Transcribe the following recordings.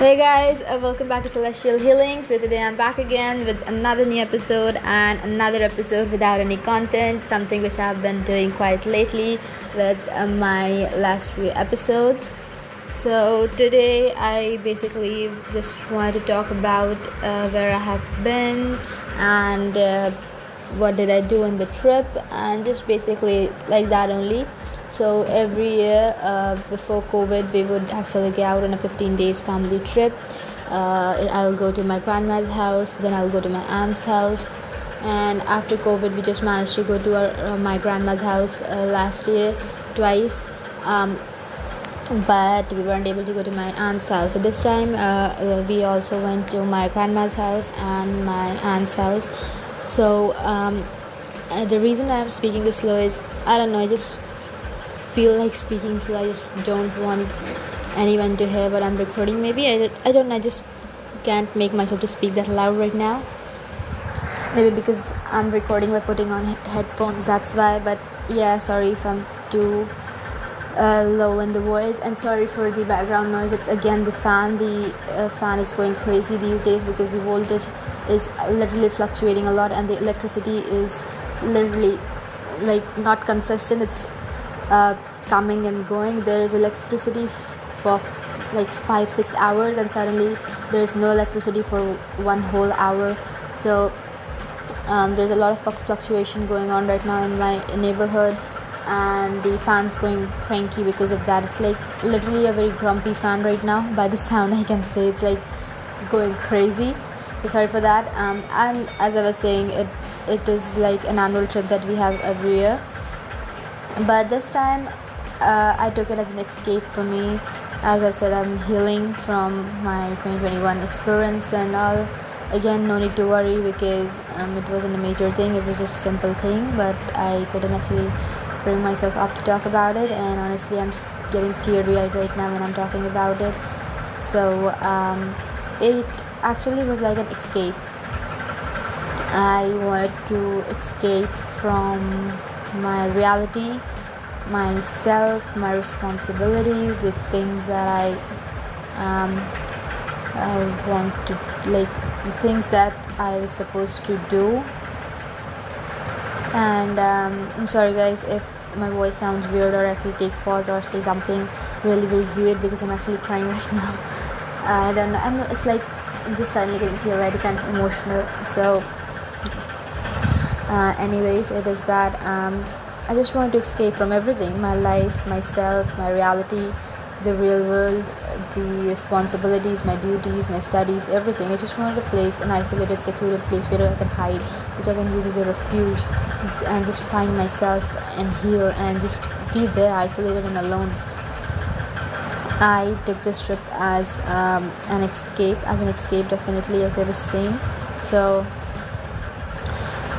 Hey guys, uh, welcome back to Celestial Healing. So today I'm back again with another new episode and another episode without any content, something which I've been doing quite lately with uh, my last few episodes. So today I basically just wanted to talk about uh, where I have been and uh, what did I do on the trip and just basically like that only so every year uh, before covid we would actually go out on a 15 days family trip. Uh, i'll go to my grandma's house then i'll go to my aunt's house. And after covid we just managed to go to our, uh, my grandma's house uh, last year twice. Um, but we weren't able to go to my aunt's house. So this time uh, uh, we also went to my grandma's house and my aunt's house. So um, the reason i'm speaking this slow is i don't know i just feel like speaking so I just don't want anyone to hear what I'm recording. Maybe I, I don't I just can't make myself to speak that loud right now. Maybe because I'm recording by putting on headphones, that's why. But yeah, sorry if I'm too uh, low in the voice and sorry for the background noise it's again the fan the uh, fan is going crazy these days because the voltage is literally fluctuating a lot and the electricity is literally like not consistent it's uh, coming and going there is electricity for like five six hours and suddenly there's no electricity for one whole hour. So um, there's a lot of fluctuation going on right now in my neighborhood and the fan's going cranky because of that. It's like literally a very grumpy fan right now by the sound i can say. It's like going crazy. So sorry for that. Um, and as i was saying it it is like an annual trip that we have every year. But this time uh, I took it as an escape for me. As I said, I'm healing from my 2021 experience and all. Again, no need to worry because um, it wasn't a major thing, it was just a simple thing, but I couldn't actually bring myself up to talk about it. And honestly, I'm getting teary eyed right now when I'm talking about it. So, um, it actually was like an escape. I wanted to escape from my reality, myself, my responsibilities, the things that I um, uh, want to like, the things that I was supposed to do. And um, I'm sorry, guys, if my voice sounds weird or actually take pause or say something really it because I'm actually crying right now. I don't know. I'm. It's like I'm just suddenly getting teary-eyed, kind of emotional. So uh, anyways it is that um, i just want to escape from everything my life myself my reality the real world the responsibilities my duties my studies everything. I just wanted a place an isolated secluded place where i can hide which i can use as a refuge and just find myself and heal and just be there isolated and alone. I took this trip as um, an escape as an escape definitely as i was saying. So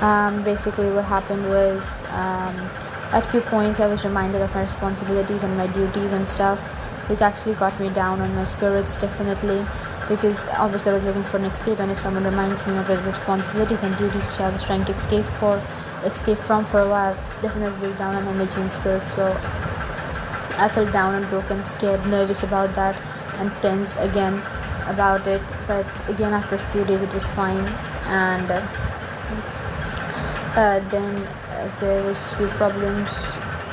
um, basically what happened was um, at few points i was reminded of my responsibilities and my duties and stuff which actually got me down on my spirits definitely because obviously i was looking for an escape and if someone reminds me of the responsibilities and duties which i was trying to escape for escape from for a while definitely down on energy and spirit so i felt down and broken scared nervous about that and tensed again about it but again after a few days it was fine and uh, uh, then uh, there was few problems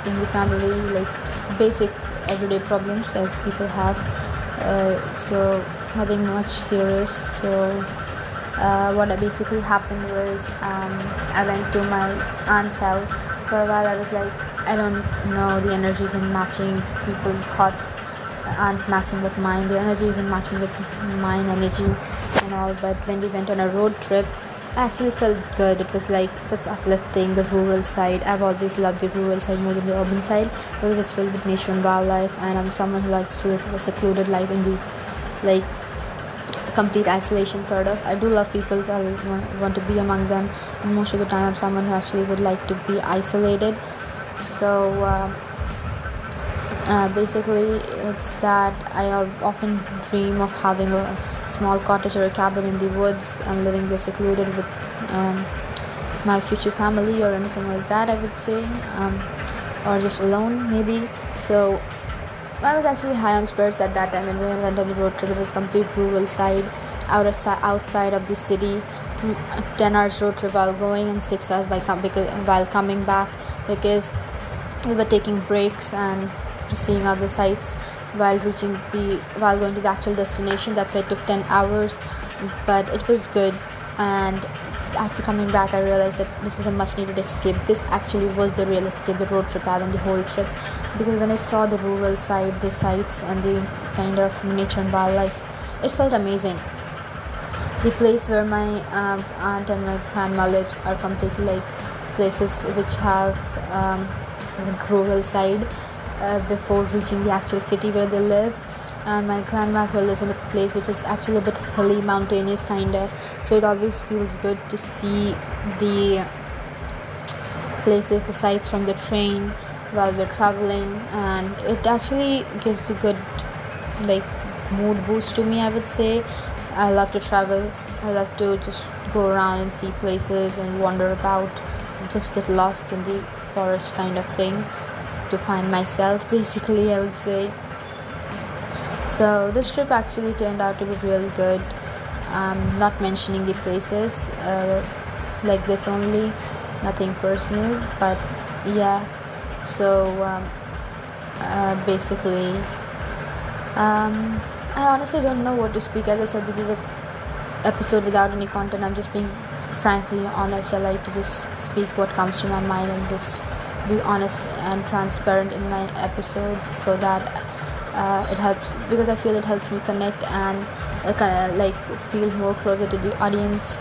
in the family like basic everyday problems as people have. Uh, so nothing much serious. So uh, what basically happened was um, I went to my aunt's house. For a while I was like I don't know the energy isn't matching people's thoughts aren't matching with mine. The energy isn't matching with mine energy and all. But when we went on a road trip actually felt good. It was like that's uplifting the rural side. I've always loved the rural side more than the urban side because it's filled with nature and wildlife. And I'm someone who likes to live a secluded life in the like complete isolation sort of. I do love people, so I want, want to be among them. And most of the time, I'm someone who actually would like to be isolated. So. Uh, uh, basically, it's that I often dream of having a small cottage or a cabin in the woods and living there secluded with um, my future family or anything like that, I would say, um, or just alone maybe. So, I was actually high on spirits at that time when we went on the road trip. It was complete rural side, outside outside of the city. Mm, Ten hours road trip while going and six hours by com- because while coming back because we were taking breaks and seeing other sites while reaching the while going to the actual destination. That's why it took ten hours, but it was good and after coming back, I realized that this was a much needed escape. This actually was the real escape, the road trip rather than the whole trip. Because when I saw the rural side, the sights, and the kind of nature and wildlife, it felt amazing. The place where my um, aunt and my grandma lives are completely like places which have um, rural side uh, before reaching the actual city where they live. And my grandma lives in a place which is actually a bit hilly mountainous kind of. So it always feels good to see the places the sights from the train while we're traveling. And it actually gives a good like mood boost to me i would say. I love to travel. I love to just go around and see places and wander about just get lost in the forest kind of thing to find myself basically i would say. So this trip actually turned out to be real good. Um, not mentioning the places uh, like this only nothing personal but yeah. So um, uh, basically um, i honestly don't know what to speak. As i said this is a episode without any content. I'm just being frankly honest. I like to just speak what comes to my mind and just be honest and transparent in my episodes so that uh, it helps because I feel it helps me connect and uh, kind of like feel more closer to the audience.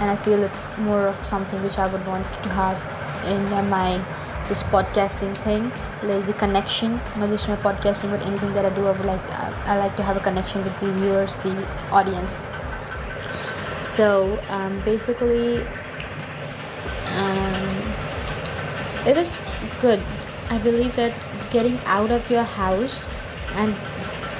And I feel it's more of something which I would want to have in my this podcasting thing like the connection. Not just my podcasting but anything that I do I would like I, I like to have a connection with the viewers the audience. So um, basically um, it was good. I believe that getting out of your house and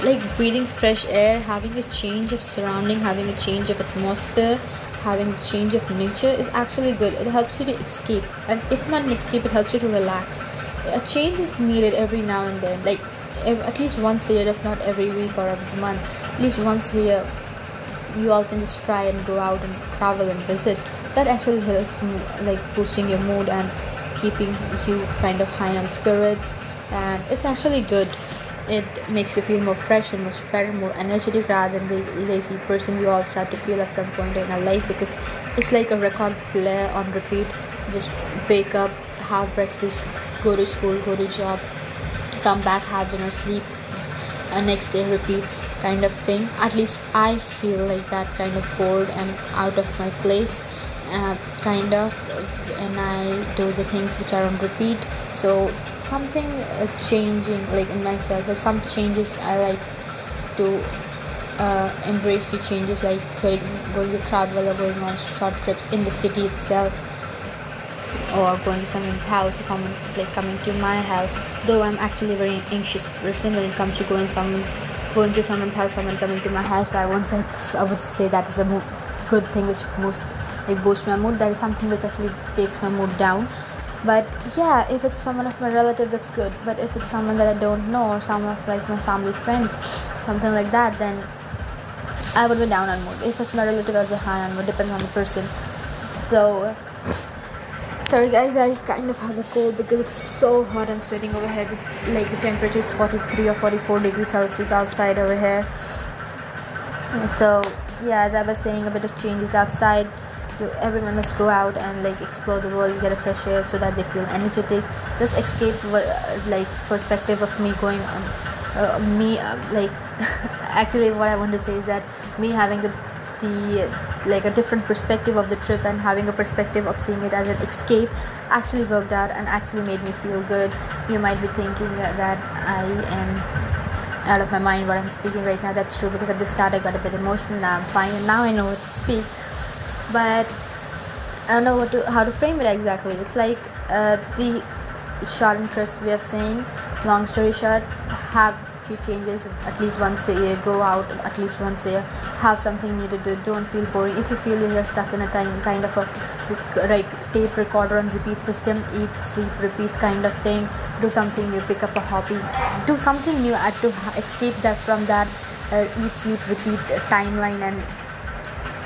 like breathing fresh air having a change of surrounding having a change of atmosphere having a change of nature is actually good. It helps you to escape. And if not an escape it helps you to relax. A change is needed every now and then like at least once a year if not every week or every month. At least once a year you all can just try and go out and travel and visit. That actually helps like boosting your mood and keeping you kind of high on spirits and it's actually good it makes you feel more fresh and much better, more energetic rather than the lazy person you all start to feel at some point in our life because it's like a record player on repeat. Just wake up, have breakfast, go to school, go to job, come back, have dinner, sleep, and next day repeat kind of thing. At least I feel like that kind of bored and out of my place. Uh, kind of and I do the things which are on repeat. So something uh, changing like in myself like some changes i like to uh, embrace the changes like going, to travel or going on short trips in the city itself or going to someone's house or someone like coming to my house. Though i'm actually a very anxious person when it comes to going someone's going to someone's house someone coming to my house so i won't i would say that is the mo- good thing which most like boosts my mood. That is something which actually takes my mood down. But yeah if it's someone of my relative that's good. But if it's someone that i don't know or someone of like my family friend something like that then i would be down on mood. If it's my relative i would be high on mood. Depends on the person. So sorry guys i kind of have a cold because it's so hot and sweating over here. Like the temperature is 43 or 44 degrees celsius outside over here. So yeah as i was saying a bit of changes outside everyone must go out and like explore the world get a fresh air so that they feel energetic. Just escape like perspective of me going on uh, me uh, like actually what i want to say is that me having the the like a different perspective of the trip and having a perspective of seeing it as an escape actually worked out and actually made me feel good. You might be thinking that, that i am out of my mind what i'm speaking right now. That's true because at the start i got a bit emotional. Now i'm fine. And now i know what to speak but I don't know what to how to frame it exactly. It's like uh, the short and crisp way of saying, long story short, have few changes at least once a year go out at least once a year have something new to do. Don't feel boring. If you feel you're stuck in a time kind of a like tape recorder and repeat system eat sleep repeat kind of thing do something new pick up a hobby do something new to escape that from that uh, eat sleep repeat timeline and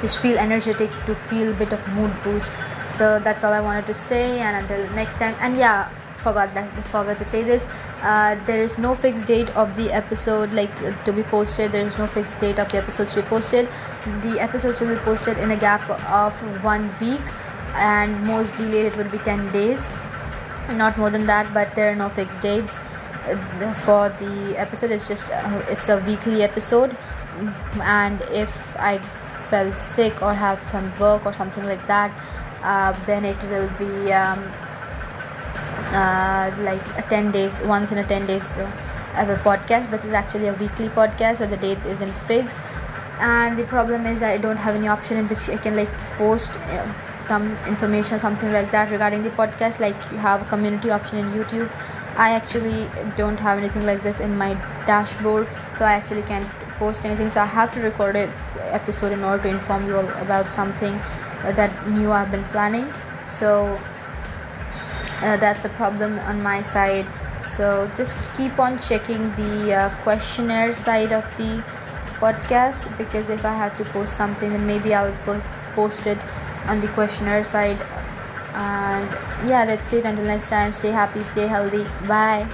just feel energetic to feel a bit of mood boost. So that's all i wanted to say and until next time. And yeah forgot that forgot to say this. Uh, there is no fixed date of the episode like to be posted. There is no fixed date of the episodes to be posted. The episodes will be posted in a gap of one week and most delayed it would be 10 days. Not more than that but there are no fixed dates. Uh, for the episode it's just uh, it's a weekly episode. And if i fell sick or have some work or something like that uh, then it will be um, uh, like a 10 days once in a 10 days uh, a podcast but it's actually a weekly podcast so the date isn't fixed. And the problem is i don't have any option in which i can like post uh, some information or something like that regarding the podcast like you have a community option in youtube. I actually don't have anything like this in my dashboard so i actually can't post anything so i have to record an episode in order to inform you all about something that new i've been planning. So uh, that's a problem on my side. So just keep on checking the uh, questionnaire side of the podcast because if i have to post something then maybe i'll post it on the questionnaire side. And yeah that's it. Until next time stay happy stay healthy. Bye